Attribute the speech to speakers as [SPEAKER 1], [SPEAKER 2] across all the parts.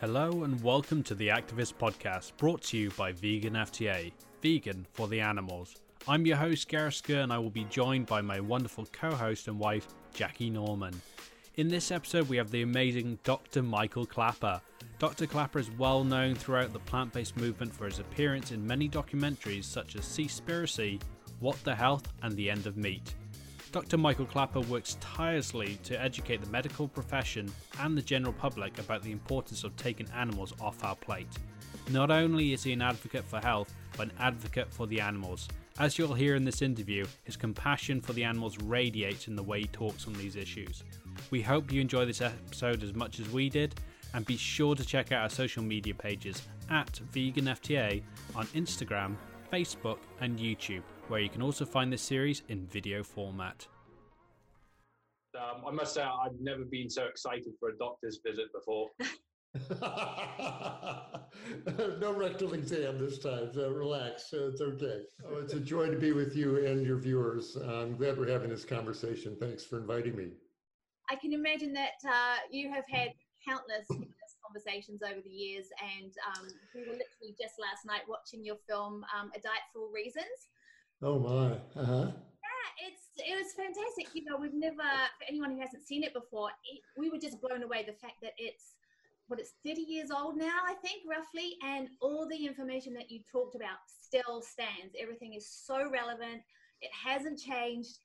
[SPEAKER 1] Hello and welcome to the Activist Podcast, brought to you by Vegan FTA, vegan for the animals. I'm your host, Gareth Sker, and I will be joined by my wonderful co host and wife, Jackie Norman. In this episode, we have the amazing Dr. Michael Klaper. Dr. Klaper is well known throughout the plant based movement for his appearance in many documentaries such as Seaspiracy, What the Health, and The End of Meat. Dr. Michael Klaper works tirelessly to educate the medical profession and the general public about the importance of taking animals off our plate. Not only is he an advocate for health, but an advocate for the animals. As you'll hear in this interview, his compassion for the animals radiates in the way he talks on these issues. We hope you enjoy this episode as much as we did, and be sure to check out our social media pages at VeganFTA on Instagram, Facebook, and YouTube where you can also find this series in video format.
[SPEAKER 2] Um, I must say, I've never been so excited for a doctor's visit before.
[SPEAKER 3] no rectal exam this time, so relax. It's okay. Oh, it's a joy to be with you and your viewers. I'm glad we're having this conversation. Thanks for inviting me.
[SPEAKER 4] I can imagine that uh, you have had countless conversations over the years, and um, we were literally just last night watching your film, um, A Diet for All Reasons.
[SPEAKER 3] Oh my. Uh-huh.
[SPEAKER 4] Yeah, it's it was fantastic. You know, we've never for anyone who hasn't seen it before, it, we were just blown away the fact that it's what it's 30 years old now, I think, roughly, and all the information that you talked about still stands. Everything is so relevant. It hasn't changed.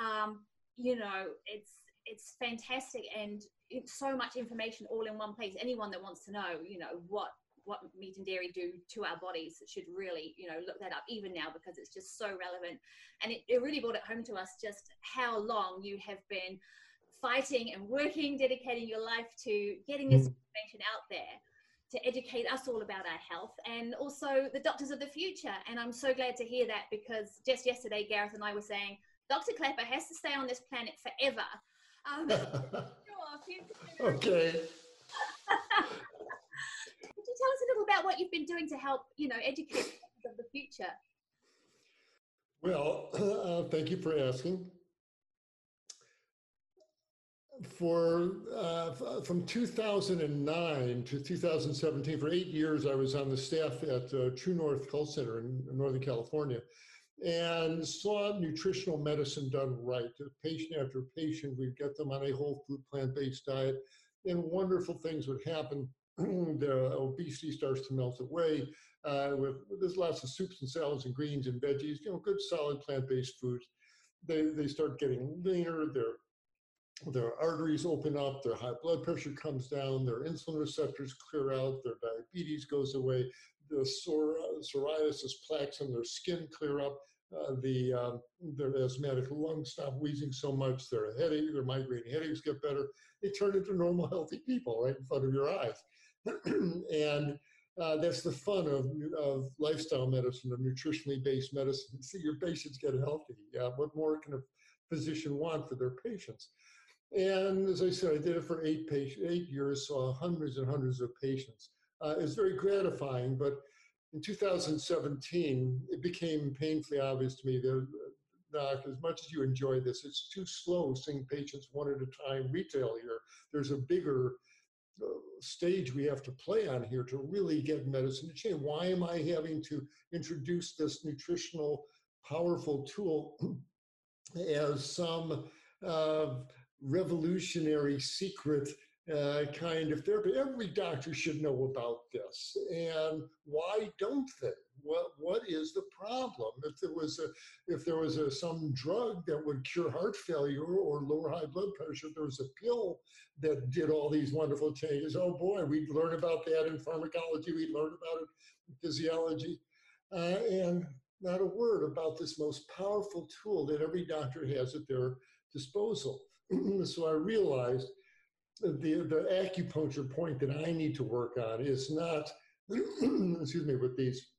[SPEAKER 4] Um, you know, it's it's fantastic and so much information all in one place. Anyone that wants to know, you know, what what meat and dairy do to our bodies should really you know look that up even now because it's just so relevant and it, it really brought it home to us just how long you have been fighting and working dedicating your life to getting this mm. information out there to educate us all about our health and also the doctors of the future and i'm so glad to hear that because just yesterday gareth and i were saying dr klaper has to stay on this planet forever um,
[SPEAKER 3] okay Could you
[SPEAKER 4] tell us a little about what you've been doing to help, you know, educate of the future?
[SPEAKER 3] Well, uh, thank you for asking. For uh, from 2009 to 2017, for eight years, I was on the staff at uh, True North Health Center in Northern California, and saw nutritional medicine done right. Patient after patient, we'd get them on a whole food plant-based diet, and wonderful things would happen the obesity starts to melt away. Uh, with, there's lots of soups and salads and greens and veggies, you know, good solid plant-based foods. They, they start getting leaner, their, their arteries open up, their high blood pressure comes down, their insulin receptors clear out, their diabetes goes away, the psoriasis plaques on their skin clear up, uh, the um, their asthmatic lungs stop wheezing so much, their headache, their migraine headaches get better. They turn into normal, healthy people right in front of your eyes. and uh, that's the fun of, of lifestyle medicine, of nutritionally based medicine. See your patients get healthy. Yeah, what more can a physician want for their patients? And as I said, I did it for eight patient, eight years, saw hundreds and hundreds of patients. Uh, it's very gratifying, but in 2017, it became painfully obvious to me that, Doc, as much as you enjoy this, it's too slow seeing patients one at a time retail here. There's a bigger stage we have to play on here to really get medicine to change. Why am I having to introduce this nutritional, powerful tool as some uh, revolutionary secret uh, kind of therapy? Every doctor should know about this. And why don't they? what what is the problem? If there was a if there was a some drug that would cure heart failure or lower high blood pressure, there was a pill that did all these wonderful changes. Oh boy, we'd learn about that in pharmacology. We'd learn about it in physiology, uh, and not a word about this most powerful tool that every doctor has at their disposal. so I realized the the acupuncture point that I need to work on is not excuse me with these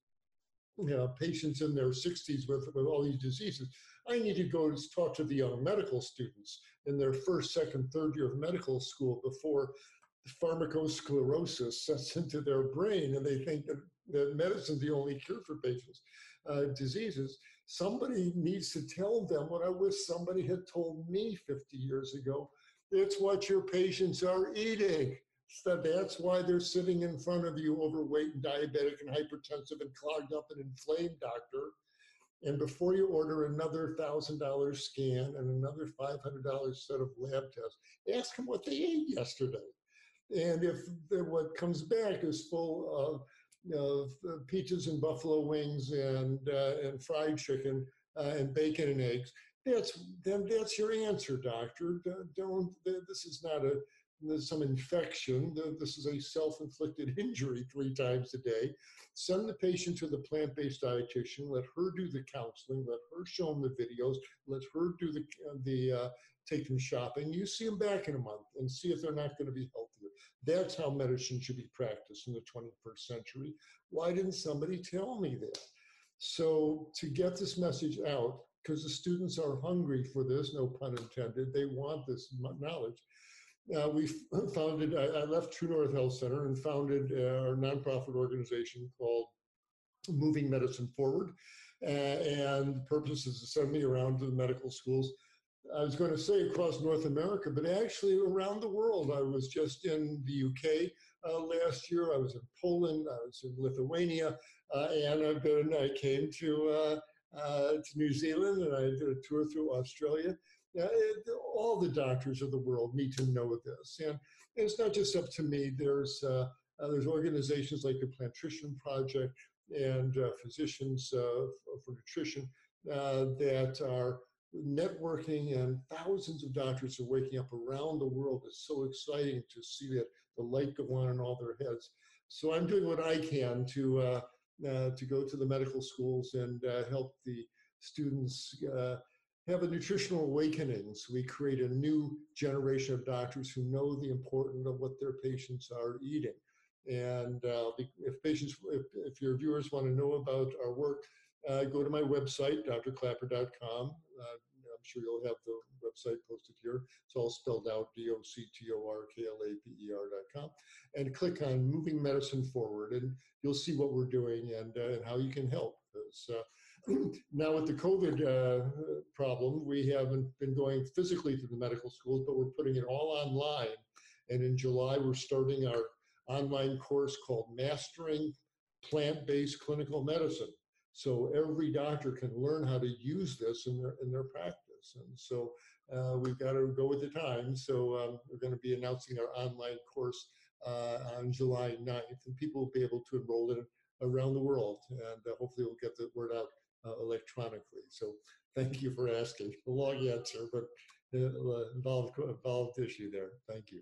[SPEAKER 3] you know, patients in their 60s with, with all these diseases. I need to go to talk to the young medical students in their first, second, third year of medical school before pharmacosclerosis sets into their brain and they think that, that medicine's the only cure for patients' uh, diseases. Somebody needs to tell them what I wish somebody had told me 50 years ago. It's what your patients are eating. So that's why they're sitting in front of you, overweight and diabetic and hypertensive and clogged up and inflamed, doctor. And before you order another $1,000 scan and another $500 set of lab tests, ask them what they ate yesterday. And if what comes back is full of know, peaches and buffalo wings and, uh, and fried chicken uh, and bacon and eggs, that's, then that's your answer, doctor. Don't, this is not a, some infection. This is a self-inflicted injury three times a day. Send the patient to the plant-based dietitian. Let her do the counseling. Let her show them the videos. Let her do the the uh, take them shopping. You see them back in a month and see if they're not going to be healthier. That's how medicine should be practiced in the 21st century. Why didn't somebody tell me that? So to get this message out, because the students are hungry for this, no pun intended, they want this knowledge uh, we founded, I, I, left True North Health Center and founded uh, our nonprofit organization called Moving Medicine Forward. Uh, and the purpose is to send me around to the medical schools. I was going to say across North America, but actually around the world. I was just in the UK uh, last year. I was in Poland. I was in Lithuania, uh, and I've been. I came to uh, to New Zealand, and I did a tour through Australia. Yeah, it, all the doctors of the world need to know this, and it's not just up to me. There's uh, uh, there's organizations like the Plantrition Project and uh, Physicians uh, for Nutrition uh, that are networking, and thousands of doctors are waking up around the world. It's so exciting to see that the light go on in all their heads. So I'm doing what I can to uh, to go to the medical schools and help the students have a nutritional awakening. So we create a new generation of doctors who know the importance of what their patients are eating. And uh, if patients, if, if, your viewers want to know about our work, uh, go to my website, doctorklaper.com. Uh, I'm sure you'll have the website posted here. It's all spelled out, D-O-C-T-O-R-K-L-A-P-E-R.com. And click on Moving Medicine Forward, and you'll see what we're doing and, uh, and how you can help. Uh, now with the COVID uh, problem, we haven't been going physically to the medical schools, but we're putting it all online. And in July, we're starting our online course called Mastering Plant-Based Clinical Medicine. So every doctor can learn how to use this in their, in their practice. And so uh, we've got to go with the times. So um, we're going to be announcing our online course uh, on July 9th, and people will be able to enroll in it around the world. And uh, hopefully we'll get the word out uh, electronically. So thank you for asking. A long answer, but uh, involved, involved issue there. Thank you.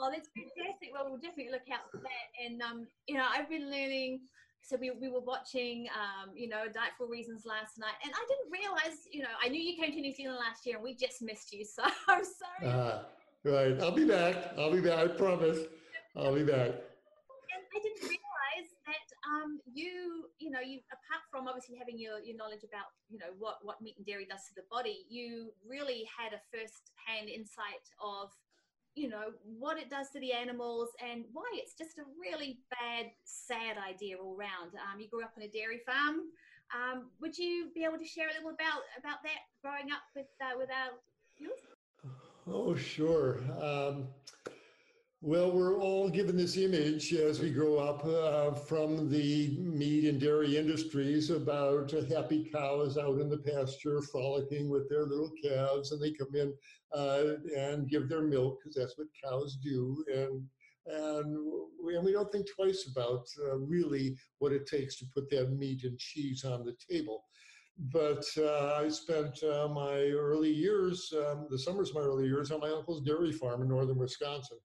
[SPEAKER 4] Oh, that's fantastic. Well, we'll definitely look out for that. And, um, you know, I've been learning. So we, we were watching, um, you know, Diet for All Reasons last night. And I didn't realize, you know, I knew you came to New Zealand last year and we just missed you. So I'm sorry. Uh,
[SPEAKER 3] right. I'll be back. I'll be back. I promise. I'll be back.
[SPEAKER 4] And I didn't realize that um, you, you know, you apart from obviously having your, your knowledge about, you know, what, what meat and dairy does to the body, you really had a first-hand insight of, you know, what it does to the animals and why it's just a really bad, sad idea all round. Um, you grew up on a dairy farm. Um, would you be able to share a little about about that growing up with uh, with our?
[SPEAKER 3] Oh, sure. Um, well, we're all given this image as we grow up uh, from the meat and dairy industries about happy cows out in the pasture frolicking with their little calves, and they come in uh, and give their milk because that's what cows do. And and we, and we don't think twice about uh, really what it takes to put that meat and cheese on the table. But uh, I spent uh, my early years, um, the summers of my early years, on my uncle's dairy farm in northern Wisconsin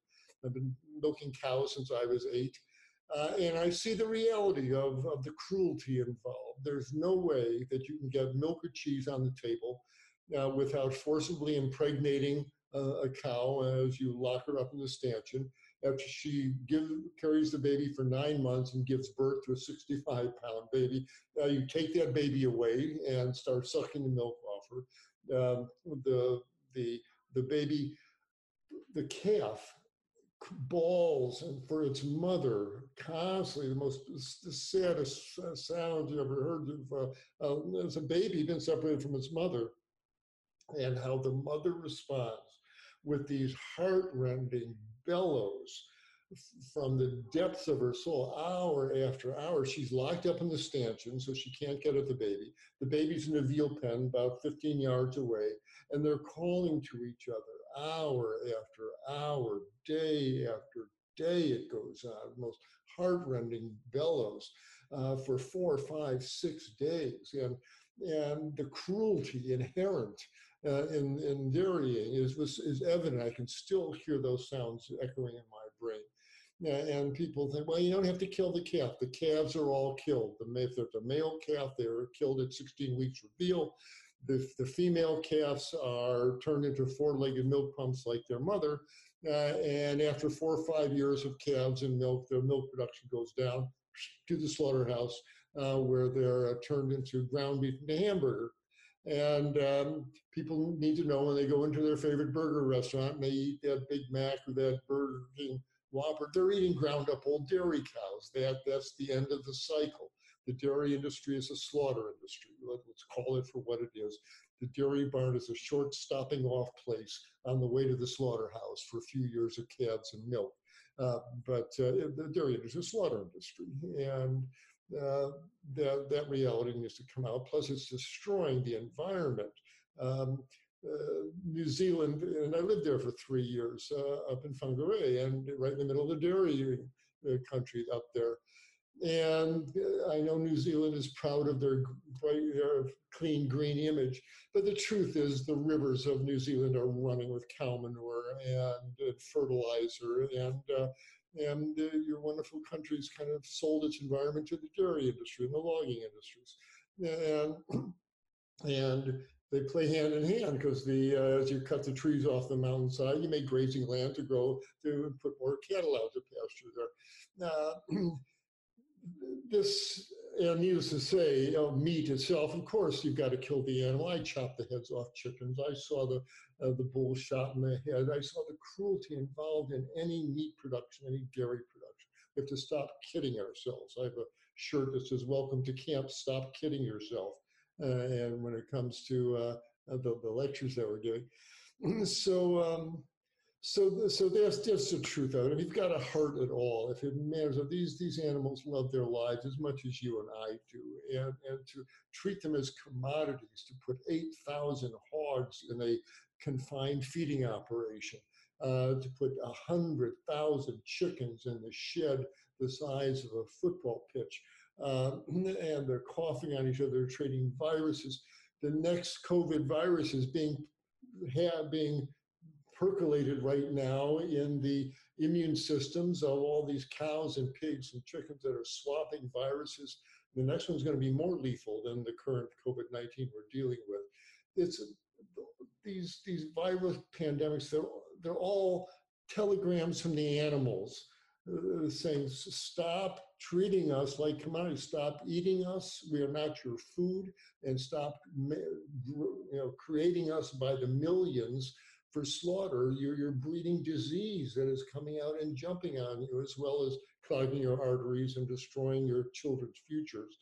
[SPEAKER 3] I've been milking cows since I was eight. Uh, and I see the reality of, of the cruelty involved. There's no way that you can get milk or cheese on the table uh, without forcibly impregnating uh, a cow as you lock her up in the stanchion after she give, carries the baby for nine months and gives birth to a 65 pound baby. You take that baby away and start sucking the milk off her. Um, the, the, the baby, the calf bawls and for its mother constantly the most the saddest sound you ever heard of uh, uh, as a baby being separated from its mother and how the mother responds with these heart-rending bellows from the depths of her soul, hour after hour. She's locked up in the stanchion, so she can't get at the baby. The baby's in a veal pen about 15 yards away, and they're calling to each other hour after hour, day after day. It goes on, most heartrending bellows uh, for four, five, six days, and and the cruelty inherent uh, in in dairying is is evident. I can still hear those sounds echoing in my brain and people think, well, you don't have to kill the calf. The calves are all killed. The, if there's a male calf, they're killed at 16 weeks for veal. The, the female calves are turned into four-legged milk pumps like their mother. Uh, and after four or five years of calves and milk, their milk production goes down to the slaughterhouse uh, where they're uh, turned into ground beef and hamburger. And um, people need to know when they go into their favorite burger restaurant and they eat that Big Mac or that Burger King Whopper, they're eating ground up old dairy cows. That, that's the end of the cycle. The dairy industry is a slaughter industry. Let, us call it for what it is. The dairy barn is a short stopping off place on the way to the slaughterhouse for a few years of calves and milk. Uh, but uh, the dairy industry is a slaughter industry. And uh, that, that reality needs to come out. Plus, it's destroying the environment. Um, uh, New Zealand, and I lived there for three years uh, up in Whangarei and right in the middle of the dairy uh, country up there. And I know New Zealand is proud of their bright, their clean green image, but the truth is the rivers of New Zealand are running with cow manure and fertilizer, and uh, and uh, your wonderful country's kind of sold its environment to the dairy industry and the logging industries, and and they play hand in hand because the uh, as you cut the trees off the mountainside, you make grazing land to grow to put more cattle out to pasture there. Uh, this, and needless to say, meat itself, of course, you've got to kill the animal. I chopped the heads off chickens. I saw the uh, the bull shot in the head. I saw the cruelty involved in any meat production, any dairy production. We have to stop kidding ourselves. I have a shirt that says "Welcome to camp. Stop kidding yourself." Uh, and when it comes to uh, the, the lectures that we're giving. so, um, so, so that's just the truth of it. If you've got a heart at all, if it matters, if these these animals love their lives as much as you and I do, and and to treat them as commodities, to put eight thousand hogs in a confined feeding operation, uh, to put a hundred thousand chickens in the shed the size of a football pitch, uh, and they're coughing on each other, they're trading viruses. The next COVID virus is being being percolated right now in the immune systems of all these cows and pigs and chickens that are swapping viruses. The next one's going to be more lethal than the current COVID-19 we're dealing with. It's these these virus pandemics. They're they're all telegrams from the animals uh, saying, stop treating us like commodities, stop eating us, we are not your food, and stop you know, creating us by the millions for slaughter. You're, you're breeding disease that is coming out and jumping on you, as well as clogging your arteries and destroying your children's futures.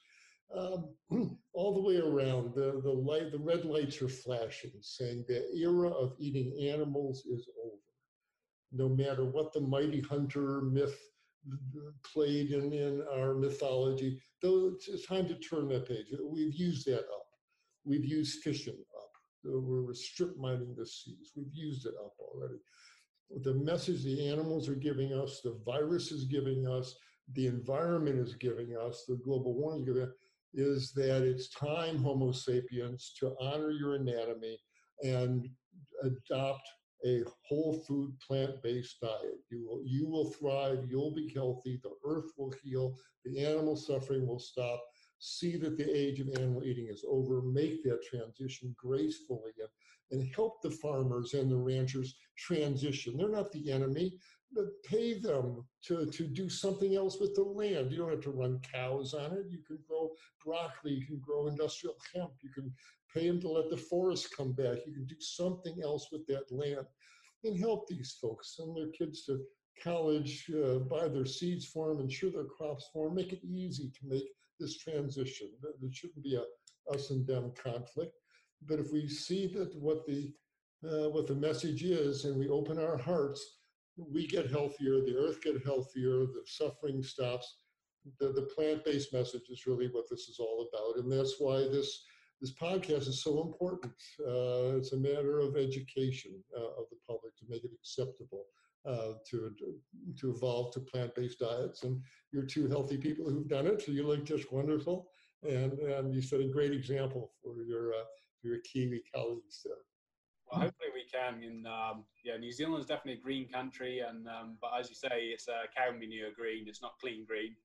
[SPEAKER 3] Um, all the way around, the, the, light, the red lights are flashing, saying the era of eating animals is over no matter what the mighty hunter myth played in, in our mythology, though it's time to turn that page. We've used that up. We've used fishing. We're strip mining the seas. We've used it up already. The message the animals are giving us, the virus is giving us, the environment is giving us, the global warming is giving us, is that it's time, Homo sapiens, to honor your anatomy and adopt a whole food plant-based diet. You will, you will thrive, you'll be healthy, the earth will heal, the animal suffering will stop. See that the age of animal eating is over, make that transition gracefully and, and help the farmers and the ranchers transition. They're not the enemy, but pay them to, to do something else with the land. You don't have to run cows on it. You can grow broccoli, you can grow industrial hemp, you can pay them to let the forest come back. You can do something else with that land and help these folks send their kids to college, uh, buy their seeds for them, insure their crops for them, make it easy to make this transition. There shouldn't be a us and them conflict. But if we see that what the uh, what the message is and we open our hearts, we get healthier, the earth get healthier, the suffering stops. The, the plant-based message is really what this is all about. And that's why this, this podcast is so important. Uh, it's a matter of education uh, of the public to make it acceptable. Uh, to to evolve to plant-based diets. And you're two healthy people who've done it, so you look just wonderful. And and you set a great example for your uh, for your Kiwi colleagues there.
[SPEAKER 2] Well, hopefully we can. In um, yeah, New Zealand is definitely a green country, and um, but as you say, it's a cow manure green. It's not clean green.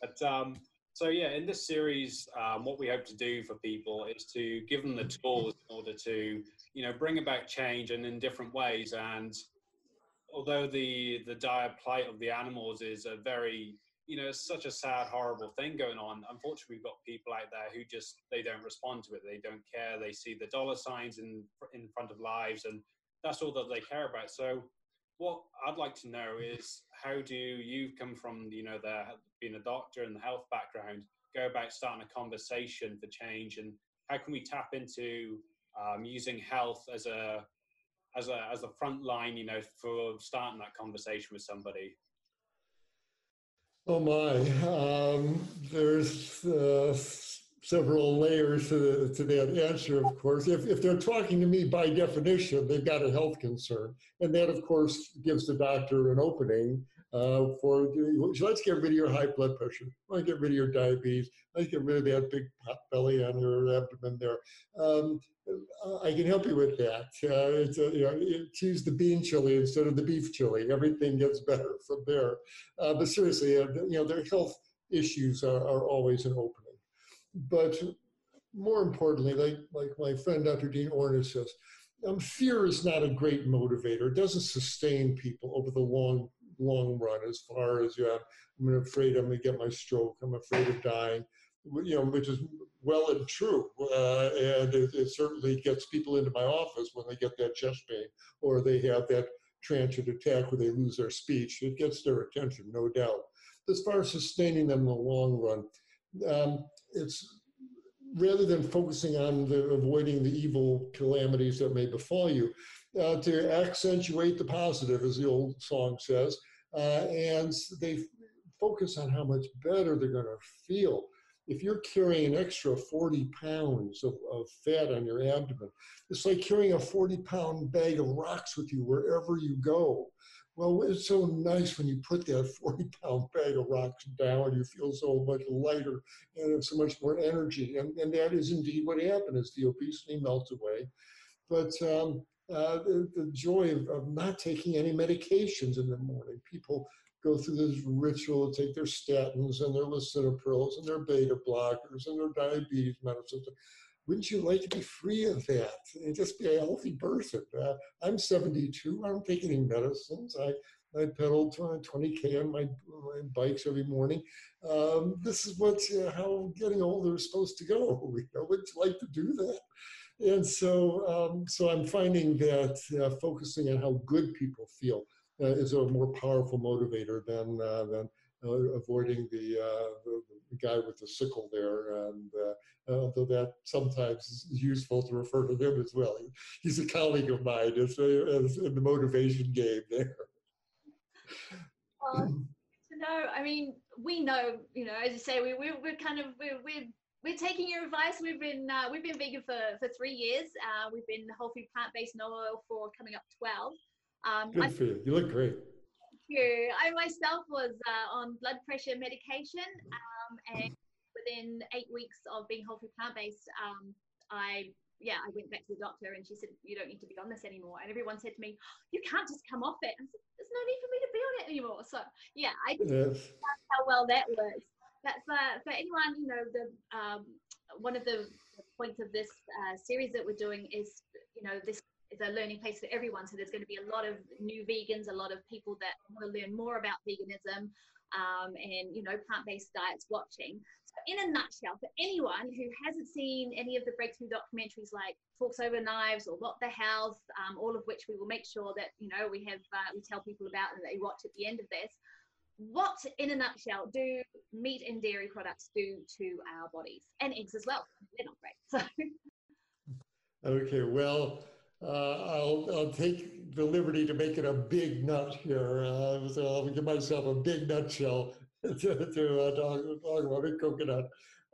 [SPEAKER 2] But um, so yeah, in this series, um, what we hope to do for people is to give them the tools in order to you know bring about change and in different ways and although the the dire plight of the animals is a very you know such a sad horrible thing going on unfortunately we've got people out there who just they don't respond to it. They don't care. They see the dollar signs in in front of lives and that's all that they care about. So what i'd like to know is how do you come from you know the being a doctor and the health background go about starting a conversation for change and how can we tap into um, using health as a as a as a front line, you know, for starting that conversation with somebody?
[SPEAKER 3] Oh my, um, there's uh, several layers to, to that answer, of course. If, if they're talking to me by definition, they've got a health concern. And that, of course, gives the doctor an opening uh, for let's get rid of your high blood pressure. Let's get rid of your diabetes. Let's get rid of that big pot belly on your abdomen there. Um, I can help you with that. Uh, a, you know, choose the bean chili instead of the beef chili. Everything gets better from there. Uh, but seriously, uh, you know, their health issues are, are always an opening. But more importantly, like, like my friend Dr. Dean Ornish says, um, fear is not a great motivator. It doesn't sustain people over the long long run as far as you have, I'm afraid I'm going to get my stroke. I'm afraid of dying you know, which is well and true. Uh, and it, it, certainly gets people into my office when they get that chest pain or they have that transient attack where they lose their speech. It gets their attention, no doubt. As far as sustaining them in the long run, um, it's rather than focusing on the, avoiding the evil calamities that may befall you, uh, to accentuate the positive, as the old song says, uh, and they focus on how much better they're going to feel if you're carrying an extra 40 pounds of, of fat on your abdomen, it's like carrying a 40 pound bag of rocks with you wherever you go. Well, it's so nice when you put that 40 pound bag of rocks down, you feel so much lighter and have so much more energy. And, and that is indeed what happened as the obesity melts away. But um, uh, the, the, joy of, of not taking any medications in the morning. People go through this ritual, take their statins and their lisinoprils and their beta blockers and their diabetes medicines. Wouldn't you like to be free of that and just be a healthy person? Uh, I'm 72. I don't take any medicines. I, I pedal 20K on my, my bikes every morning. Um, this is what uh, how getting older is supposed to go. You know, would you like to do that? And so, um, so I'm finding that uh, focusing on how good people feel uh, is a more powerful motivator than uh, than uh, avoiding the, the, the guy with the sickle there. And although that sometimes is useful to refer to him as well, he's a colleague of mine as, as in the motivation game there.
[SPEAKER 4] Well, I mean, we know, you know, as you say, we, we, we're kind of, we're, we're we're taking your advice. We've been uh, we've been vegan for for three years. Uh, we've been whole food plant based no oil for coming up twelve.
[SPEAKER 3] Um, Good I, for you. You look great.
[SPEAKER 4] Thank you. I myself was uh, on blood pressure medication, um, and within eight weeks of being whole food plant based, um, I yeah, I went back to the doctor and she said, You don't need to be on this anymore. And everyone said to me, You can't just come off it. And said, There's no need for me to be on it anymore. So, yeah, I yes. how well that works. But for, for anyone, you know, the um, one of the points of this uh, series that we're doing is, you know, this is a learning place for everyone. So there's going to be a lot of new vegans, a lot of people that want to learn more about veganism um, and you know plant-based diets watching. So in a nutshell, for anyone who hasn't seen any of the breakthrough documentaries like Forks Over Knives or What the Health, um, all of which we will make sure that you know we have uh, we tell people about and they watch at the end of this. What, in a nutshell, do meat and dairy products do to our bodies and eggs as well? They're not great. So.
[SPEAKER 3] Okay, well, uh, I'll, I'll take the liberty to make it a big nut here. Uh, so I'll give myself a big nutshell to, to uh, talk, talk, about a coconut.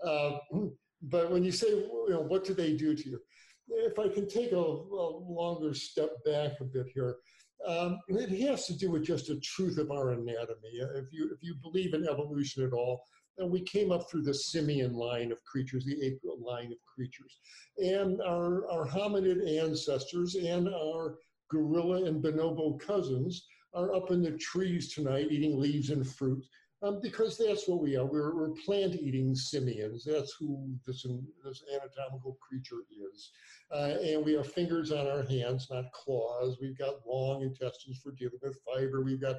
[SPEAKER 3] Uh, but when you say, you know, what do they do to you? If I can take a, a longer step back a bit here, um, it has to do with just the truth of our anatomy. If you if you believe in evolution at all, and we came up through the simian line of creatures, the ape line of creatures. And our, our hominid ancestors and our gorilla and bonobo cousins are up in the trees tonight eating leaves and fruit. Um, because that's what we are. We're, we're plant-eating simians. That's who this, this anatomical creature is. Uh, and we have fingers on our hands, not claws. We've got long intestines for dealing with fiber. We've got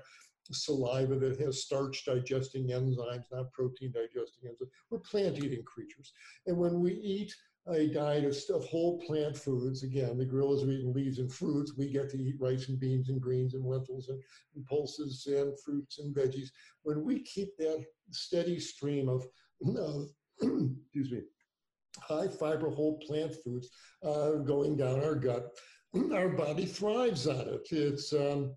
[SPEAKER 3] saliva that has starch digesting enzymes, not protein digesting enzymes. We're plant eating creatures. And when we eat a diet of, of whole plant foods, again, the gorillas are eating leaves and fruits. We get to eat rice and beans and greens and lentils and, and pulses and fruits and veggies. When we keep that steady stream of, of excuse me, high fiber whole plant foods uh, going down our gut, our body thrives on it. It's um,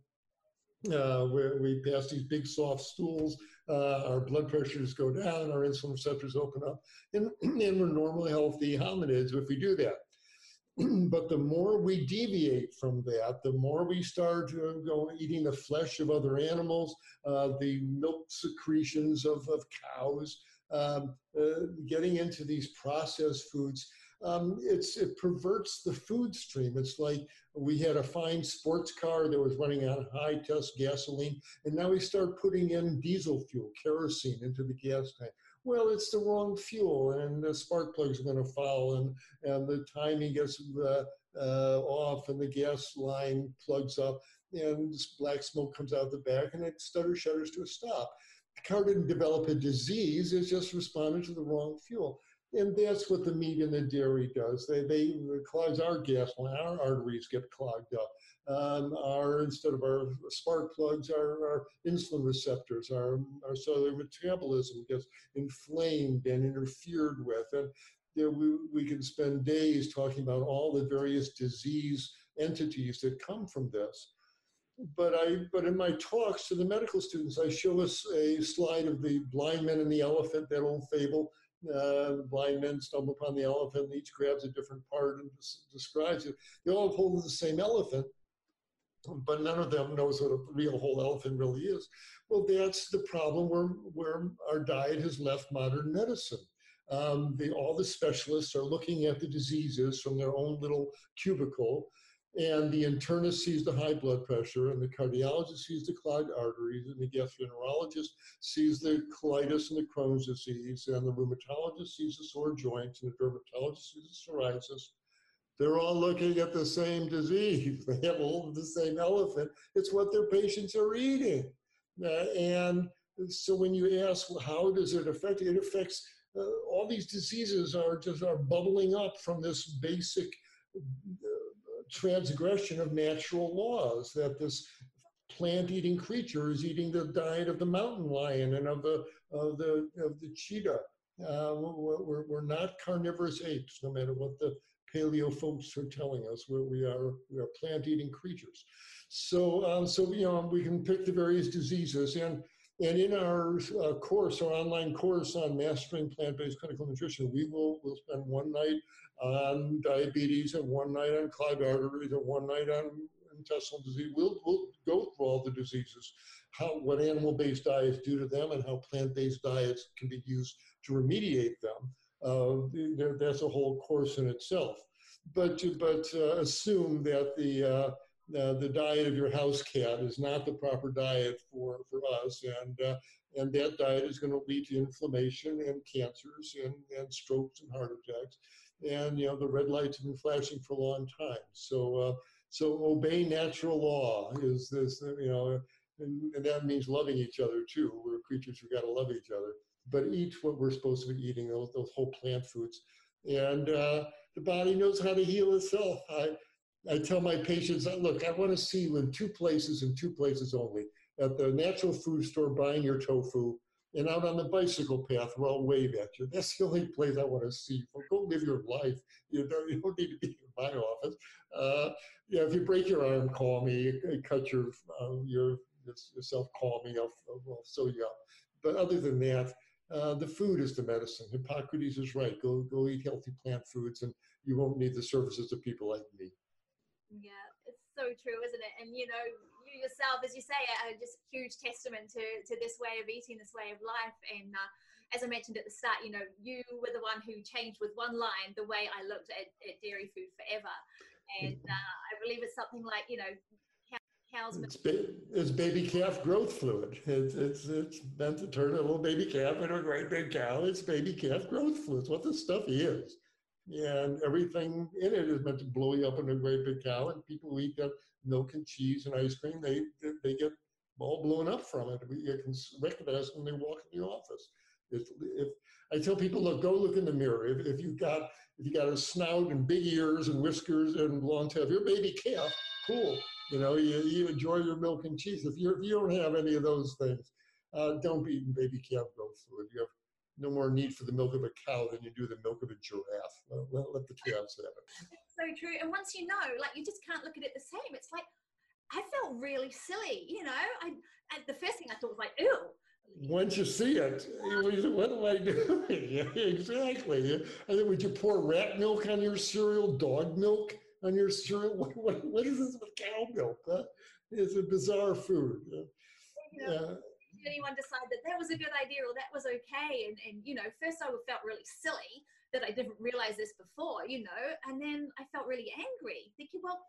[SPEAKER 3] uh, where we pass these big soft stools, uh, our blood pressures go down, our insulin receptors open up, and, and we're normally healthy hominids if we do that. but the more we deviate from that, the more we start uh, going eating the flesh of other animals, uh, the milk secretions of, of cows, um, uh, getting into these processed foods, um, it's, it perverts the food stream. It's like we had a fine sports car that was running on high test gasoline, and now we start putting in diesel fuel, kerosene, into the gas tank. Well, it's the wrong fuel, and the spark plugs are going to foul, and, and the timing gets uh, uh, off, and the gas line plugs up, and black smoke comes out the back, and it stutter shutters to a stop. The car didn't develop a disease, it just responded to the wrong fuel. And that's what the meat and the dairy does. They, they clogs our gas line, our arteries get clogged up. Um, our, instead of our spark plugs, our, our insulin receptors, our, our cellular metabolism gets inflamed and interfered with. And you know, we, we can spend days talking about all the various disease entities that come from this. But I, but in my talks to the medical students, I show us a slide of the blind men and the elephant, that old fable, uh, blind men stumble upon the elephant, and each grabs a different part and describes it. They all hold the same elephant, but none of them knows what a real whole elephant really is. Well, that's the problem where, where our diet has left modern medicine. Um, the, all the specialists are looking at the diseases from their own little cubicle and the internist sees the high blood pressure, and the cardiologist sees the clogged arteries, and the gastroenterologist sees the colitis and the Crohn's disease, and the rheumatologist sees the sore joints, and the dermatologist sees the psoriasis. They're all looking at the same disease. They have all the same elephant. It's what their patients are eating. Uh, and so when you ask, well, how does it affect? It affects uh, all these diseases are just are bubbling up from this basic transgression of natural laws, that this plant-eating creature is eating the diet of the mountain lion and of the, of the, of the cheetah. Uh, we're, we're not carnivorous apes, no matter what the paleo folks are telling us. We're, we are, we are plant-eating creatures. So, um, so you know, we can pick the various diseases. And and in our uh, course, our online course on mastering plant-based clinical nutrition, we will will spend one night on diabetes and one night on clogged arteries and one night on intestinal disease. We'll, we'll go through all the diseases, how what animal-based diets do to them, and how plant-based diets can be used to remediate them. Uh, that's a whole course in itself. But but uh, assume that the uh, uh, the diet of your house cat is not the proper diet for, for us. And, uh, and that diet is going to lead to inflammation and cancers and, and strokes and heart attacks. And, you know, the red lights have been flashing for a long time. So, uh, so obey natural law is this, you know, and, and that means loving each other too. We're creatures who got to love each other, but eat what we're supposed to be eating, those, those whole plant foods. And uh, the body knows how to heal itself. I, I tell my patients, look, I want to see you in two places and two places only at the natural food store buying your tofu and out on the bicycle path where I'll wave at you. That's the only place I want to see you. Go live your life. You don't, you don't need to be in my office. Uh, if you break your arm, call me. Cut your uh, your yourself, call me. I'll, I'll sew you up. But other than that, uh, the food is the medicine. Hippocrates is right. Go go eat healthy plant foods, and you won't need the services of people like me.
[SPEAKER 4] Yeah, it's so true, isn't it? And you know, you yourself, as you say, are just a huge testament to to this way of eating, this way of life. And uh, as I mentioned at the start, you know, you were the one who changed with one line the way I looked at, at dairy food forever. And uh, I believe it's something like you know cow's.
[SPEAKER 3] It's, ba- it's baby calf growth fluid. It's, it's, it's meant to turn a little baby calf into a great big cow. It's baby calf growth fluid. It's what the stuff is. And everything in it is meant to blow you up into a great big cow. And people who eat that milk and cheese and ice cream, they, they get all blown up from it. You can recognize when they walk in the office. If, if I tell people, look, go look in the mirror. If, if you got if you got a snout and big ears and whiskers and long tail, if you're a baby calf, cool. You know, you, you enjoy your milk and cheese. If, you if you don't have any of those things, uh, don't be eating baby calf growth fluid. You have no more need for the milk of a cow than you do the milk of a giraffe. Let, let, let the calves have it.
[SPEAKER 4] So true. And once you know, like you just can't look at it the same. It's like I felt really silly. You know, I, the first thing I thought was like, ew.
[SPEAKER 3] Once you see it, what am I doing? exactly. And then would you pour rat milk on your cereal, dog milk? on your cereal. What, what, what is this with cow milk? Huh? It's a bizarre food.
[SPEAKER 4] Yeah. Anyone decide that that was a good idea or that was okay? And, and you know, first I felt really silly that I didn't realize this before, you know, and then I felt really angry, thinking, well,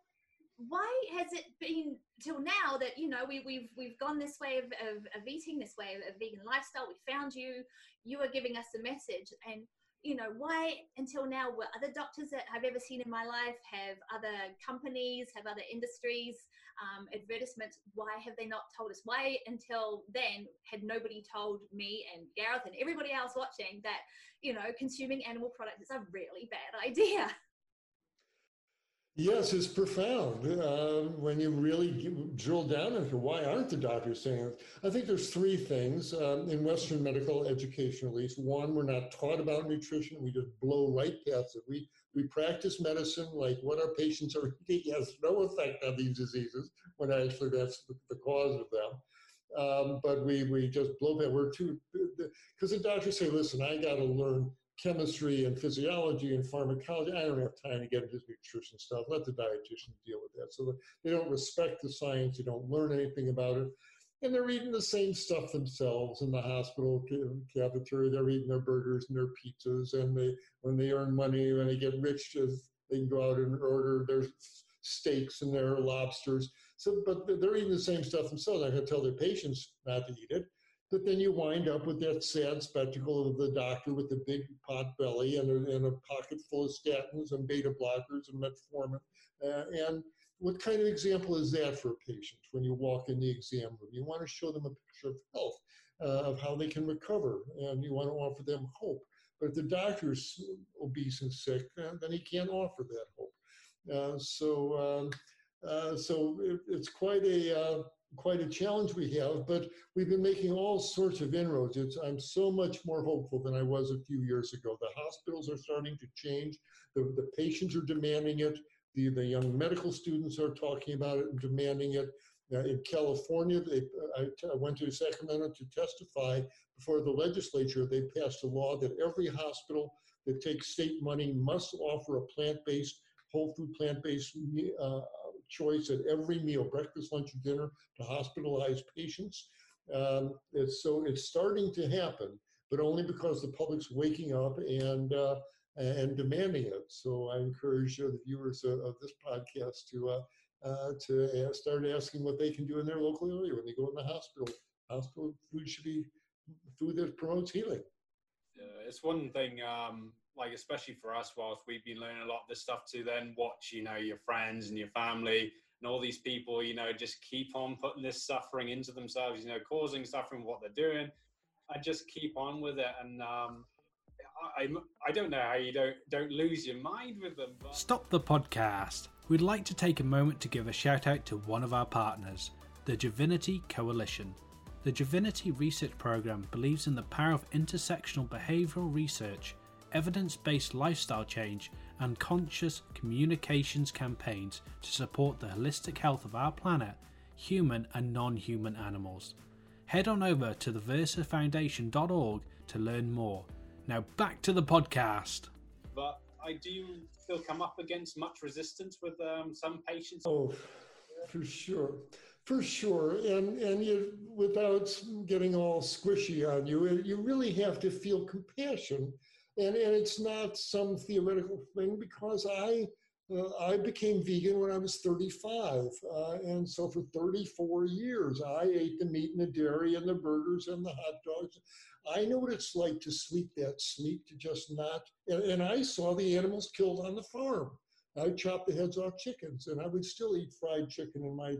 [SPEAKER 4] why has it been till now that you know we, we've we've gone this way of, of, of eating this way of, of vegan lifestyle we found you you are giving us a message and you know, why until now were other doctors that I've ever seen in my life, have other companies, have other industries, um, advertisements, why have they not told us? Why until then had nobody told me and Gareth and everybody else watching that, you know, consuming animal products is a really bad idea?
[SPEAKER 3] Yes, it's profound uh, when you really drill down into why aren't the doctors saying it. I think there's three things um, in Western medical education, at least. One, we're not taught about nutrition; we just blow right past it. We we practice medicine like what our patients are eating has no effect on these diseases, when actually that's the, the cause of them. Um, but we we just blow past. We're too because the doctors say, "Listen, I got to learn." Chemistry and physiology and pharmacology. I don't have time to get into nutrition stuff. Let the dietitian deal with that. So they don't respect the science. They don't learn anything about it. And they're eating the same stuff themselves in the hospital cafeteria. They're eating their burgers and their pizzas. And they, when they earn money, when they get rich, they can go out and order their steaks and their lobsters. So, but they're eating the same stuff themselves. I can tell their patients not to eat it. But then you wind up with that sad spectacle of the doctor with the big pot belly and a, and a pocket full of statins and beta blockers and metformin. Uh, and what kind of example is that for a patient when you walk in the exam room? You want to show them a picture of health, uh, of how they can recover, and you want to offer them hope. But if the doctor's obese and sick, uh, then he can't offer that hope. Uh, so, um, uh, so it, it's quite a uh, quite a challenge we have, but we've been making all sorts of inroads. It's, I'm so much more hopeful than I was a few years ago. The hospitals are starting to change. The, the patients are demanding it. The, the young medical students are talking about it and demanding it. Uh, in California, they, I, t- I went to Sacramento to testify before the legislature. They passed a law that every hospital that takes state money must offer a plant-based, whole food plant-based uh, choice at every meal, breakfast, lunch, and dinner, to hospitalized patients. Um, it's, so it's starting to happen, but only because the public's waking up and uh, and demanding it. So I encourage uh, the viewers of, of, this podcast to uh, uh to start asking what they can do in their local area when they go in the hospital. Hospital food should be food that promotes healing.
[SPEAKER 2] It's one thing. Um, like especially for us, whilst we've been learning a lot of this stuff, to then watch, you know, your friends and your family and all these people, you know, just keep on putting this suffering into themselves, you know, causing suffering what they're doing, and just keep on with it. And um, I, I don't know how you don't don't lose your mind with them.
[SPEAKER 1] But... Stop the podcast. We'd like to take a moment to give a shout out to one of our partners, the Divinity Coalition. The Divinity Research Program believes in the power of intersectional behavioral research evidence based lifestyle change, and conscious communications campaigns to support the holistic health of our planet, human and non human animals. Head on over to theversafoundation.org to learn more. Now back to the podcast.
[SPEAKER 2] But I do still come up against much resistance with um, some patients.
[SPEAKER 3] Oh, for sure. For sure, and and you, without getting all squishy on you, you really have to feel compassion, and and it's not some theoretical thing because I uh, I became vegan when I was 35, uh, and so for 34 years I ate the meat and the dairy and the burgers and the hot dogs. I know what it's like to sleep that sleep, to just not. And, and I saw the animals killed on the farm. I chopped the heads off chickens, and I would still eat fried chicken in my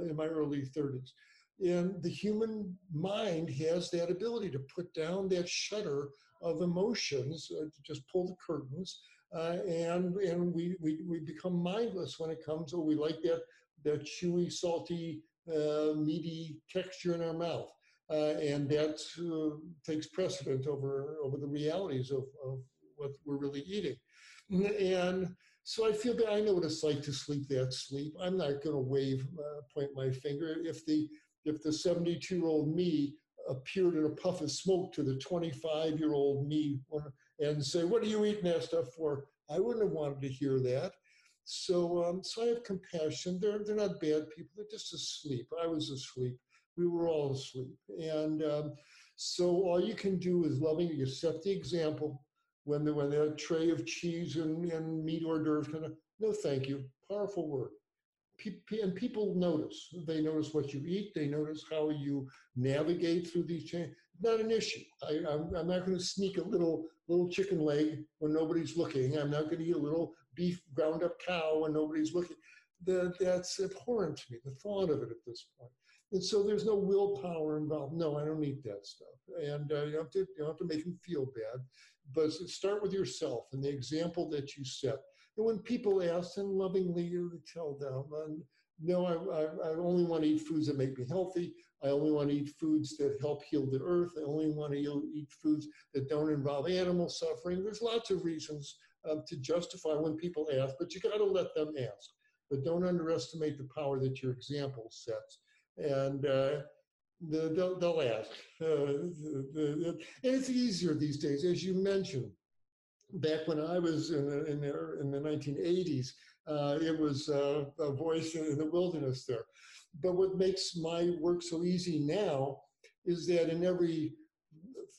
[SPEAKER 3] in my early 30s. And the human mind has that ability to put down that shutter of emotions, uh, just pull the curtains, uh, and and we, we we become mindless when it comes. Oh, we like that that chewy, salty, uh, meaty texture in our mouth, uh, and that uh, takes precedent over over the realities of, of what we're really eating. And so I feel that I know what it's like to sleep that sleep. I'm not going to wave, uh, point my finger. If the if the 72 year old me appeared in a puff of smoke to the 25 year old me and say, "What are you eating that stuff for?" I wouldn't have wanted to hear that. So, um, so I have compassion. They're they're not bad people. They're just asleep. I was asleep. We were all asleep, and um, so all you can do is loving. You set the example when the when that tray of cheese and, and meat hors d'oeuvres kind of no thank you powerful word and people notice. They notice what you eat they notice how you navigate through these chains not an issue. I, I'm, I'm not going to sneak a little little chicken leg when nobody's looking. I'm not going to eat a little beef ground up cow when nobody's looking. The, that's abhorrent to me the thought of it at this point. and so there's no willpower involved. No i don't eat that stuff. And uh, you, have to, you don't have to make them feel bad. But start with yourself and the example that you set. And when people ask, and lovingly you tell them, and no, I, I, I, only want to eat foods that make me healthy. I only want to eat foods that help heal the earth. I only want to eat foods that don't involve animal suffering. There's lots of reasons um, to justify when people ask, but you got to let them ask. But don't underestimate the power that your example sets. And uh, the, they'll, they'll ask. Uh, it's easier these days, as you mentioned. Back when I was in the, in the, in the 1980s, uh, it was uh, a voice in the wilderness there. But what makes my work so easy now is that in every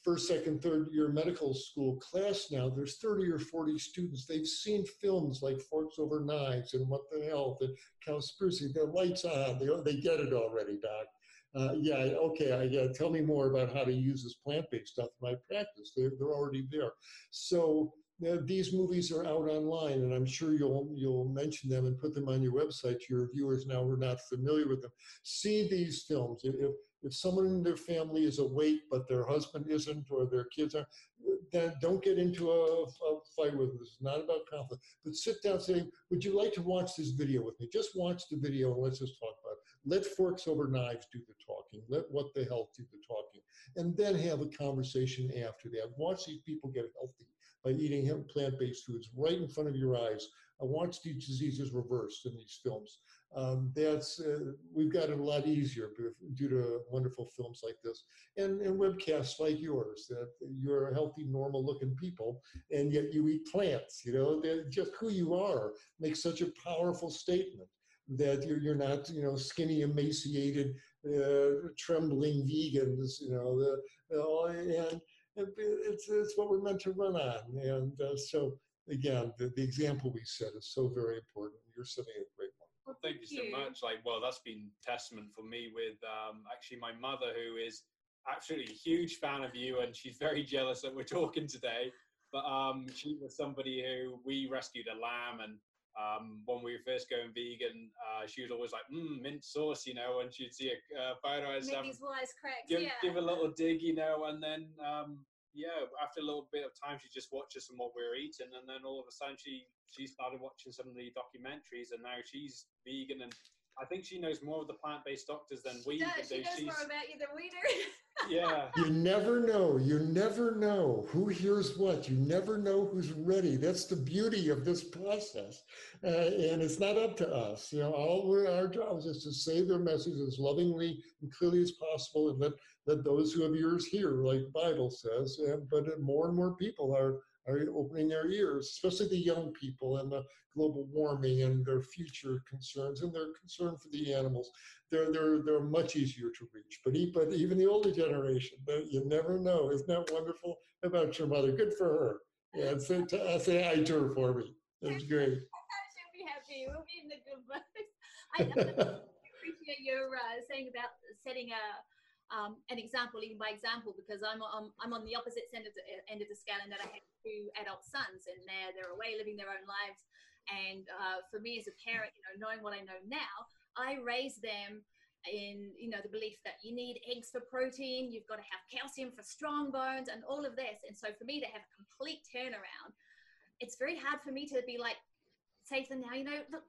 [SPEAKER 3] first, second, third year medical school class now, there's 30 or 40 students. They've seen films like Forks Over Knives and What the Health, the Cowspiracy, the lights on, they, they get it already, Doc uh, yeah, okay, I, yeah, tell me more about how to use this plant-based stuff in my practice. They're, they're already there. So these movies are out online, and I'm sure you'll you'll mention them and put them on your website to your viewers now who are not familiar with them. See these films. If if someone in their family is awake but their husband isn't or their kids are, then don't get into a, a fight with them. It's not about conflict. But sit down saying, would you like to watch this video with me? Just watch the video and let's just talk about it. Let forks over knives do the talking. Let what the health do the talking. And then have a conversation after that. Watch these people get healthy by eating plant-based foods right in front of your eyes. I watch these diseases reversed in these films. Um, that's uh, we've got it a lot easier due to wonderful films like this and, and webcasts like yours that you're healthy normal looking people and yet you eat plants you know just who you are makes such a powerful statement that you're, you're not, you know, skinny, emaciated, uh, trembling vegans, you know, the, and it's, it's what we're meant to run on. And uh, so, again, the, the example we set is so very important. You're setting a great one.
[SPEAKER 2] Well, thank you so much. Like, well, that's been testament for me with um, actually my mother, who is absolutely a huge fan of you, and she's very jealous that we're talking today. But um, she was somebody who we rescued a lamb, and um, when we were first going vegan, uh, she was always like, mm, mint sauce, you know, and she'd see a uh, photo and
[SPEAKER 4] stuff. these wise cracks,
[SPEAKER 2] give,
[SPEAKER 4] yeah.
[SPEAKER 2] give a little dig, you know, and then, um, yeah, after a little bit of time, she just watches some what we were eating, and then all of a sudden, she she started watching some of the documentaries, and now she's vegan and I think she knows more of the plant-based doctors than we.
[SPEAKER 4] No,
[SPEAKER 2] do.
[SPEAKER 4] she knows
[SPEAKER 2] She's-
[SPEAKER 4] more about you than we do.
[SPEAKER 2] yeah.
[SPEAKER 3] You never know. You never know who hears what. You never know who's ready. That's the beauty of this process. Uh, and it's not up to us. You know, all we're, our job is to say their message as lovingly and clearly as possible and let, let those who have ears hear, like the Bible says. And, but more and more people are, are opening their ears, especially the young people and the global warming and their future concerns and their concern for the animals they're they're they're much easier to reach. But but even the older generation, you never know. Isn't that wonderful about your mother? Good for her. Yeah, say, t- say hi to her for me. That's great.
[SPEAKER 4] She'll be happy. We'll be in the good books. I appreciate your uh, saying about setting a um, an example, even by example, because I'm I'm, I'm on the opposite end of the end of the scale in that I have two adult sons, and they're they're away living their own lives. And uh, for me as a parent, you know, knowing what I know now, I raise them in you know the belief that you need eggs for protein you've got to have calcium for strong bones and all of this and so for me to have a complete turnaround it's very hard for me to be like say to them now you know look